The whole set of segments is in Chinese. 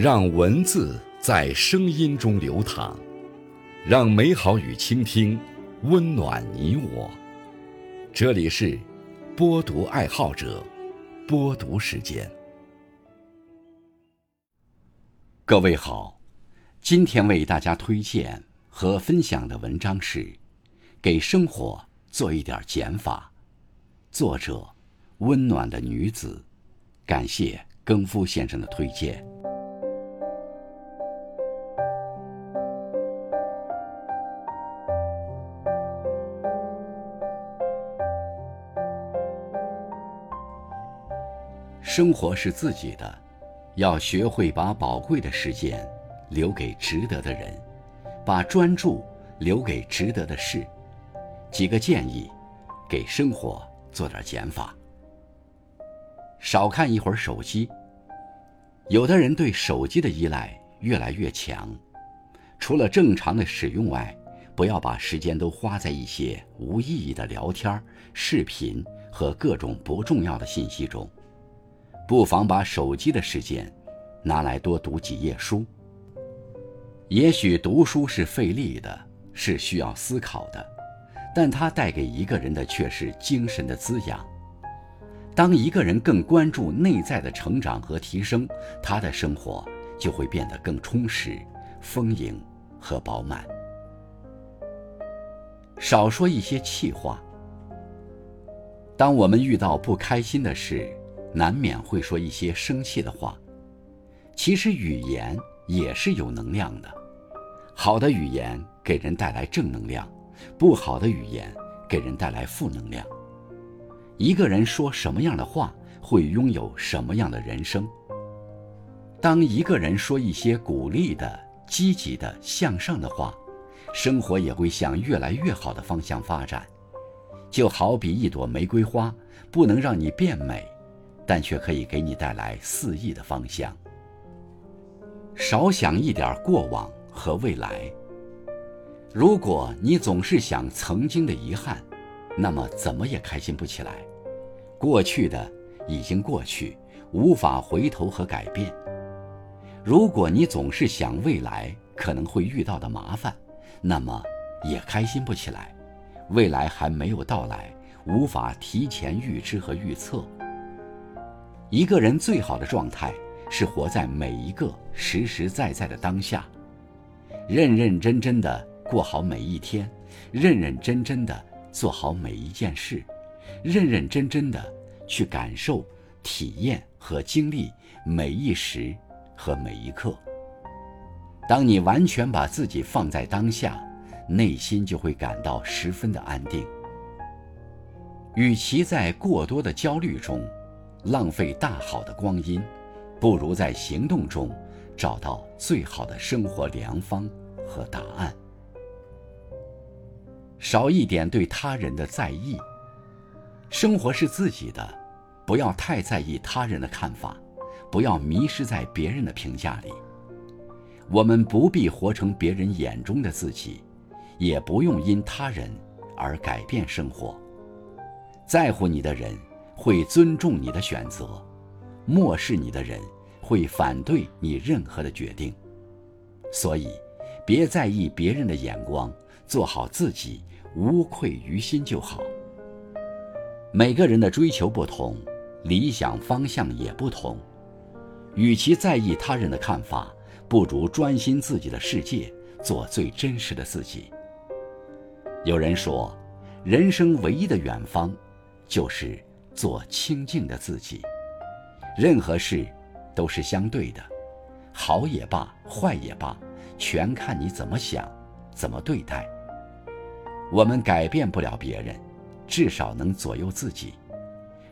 让文字在声音中流淌，让美好与倾听温暖你我。这里是播读爱好者播读时间。各位好，今天为大家推荐和分享的文章是《给生活做一点减法》，作者温暖的女子。感谢更夫先生的推荐。生活是自己的，要学会把宝贵的时间留给值得的人，把专注留给值得的事。几个建议，给生活做点减法。少看一会儿手机。有的人对手机的依赖越来越强，除了正常的使用外，不要把时间都花在一些无意义的聊天、视频和各种不重要的信息中。不妨把手机的时间拿来多读几页书。也许读书是费力的，是需要思考的，但它带给一个人的却是精神的滋养。当一个人更关注内在的成长和提升，他的生活就会变得更充实、丰盈和饱满。少说一些气话。当我们遇到不开心的事，难免会说一些生气的话。其实语言也是有能量的，好的语言给人带来正能量，不好的语言给人带来负能量。一个人说什么样的话，会拥有什么样的人生。当一个人说一些鼓励的、积极的、向上的话，生活也会向越来越好的方向发展。就好比一朵玫瑰花，不能让你变美，但却可以给你带来肆意的芳香。少想一点过往和未来。如果你总是想曾经的遗憾，那么怎么也开心不起来。过去的已经过去，无法回头和改变。如果你总是想未来可能会遇到的麻烦，那么也开心不起来。未来还没有到来，无法提前预知和预测。一个人最好的状态是活在每一个实实在在的当下，认认真真的过好每一天，认认真真的做好每一件事。认认真真的去感受、体验和经历每一时和每一刻。当你完全把自己放在当下，内心就会感到十分的安定。与其在过多的焦虑中浪费大好的光阴，不如在行动中找到最好的生活良方和答案。少一点对他人的在意。生活是自己的，不要太在意他人的看法，不要迷失在别人的评价里。我们不必活成别人眼中的自己，也不用因他人而改变生活。在乎你的人会尊重你的选择，漠视你的人会反对你任何的决定。所以，别在意别人的眼光，做好自己，无愧于心就好。每个人的追求不同，理想方向也不同。与其在意他人的看法，不如专心自己的世界，做最真实的自己。有人说，人生唯一的远方，就是做清净的自己。任何事都是相对的，好也罢，坏也罢，全看你怎么想，怎么对待。我们改变不了别人。至少能左右自己。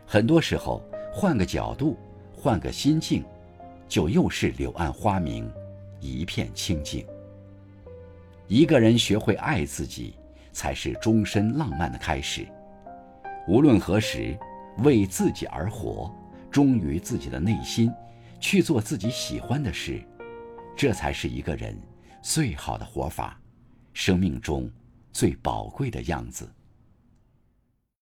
很多时候，换个角度，换个心境，就又是柳暗花明，一片清净。一个人学会爱自己，才是终身浪漫的开始。无论何时，为自己而活，忠于自己的内心，去做自己喜欢的事，这才是一个人最好的活法，生命中最宝贵的样子。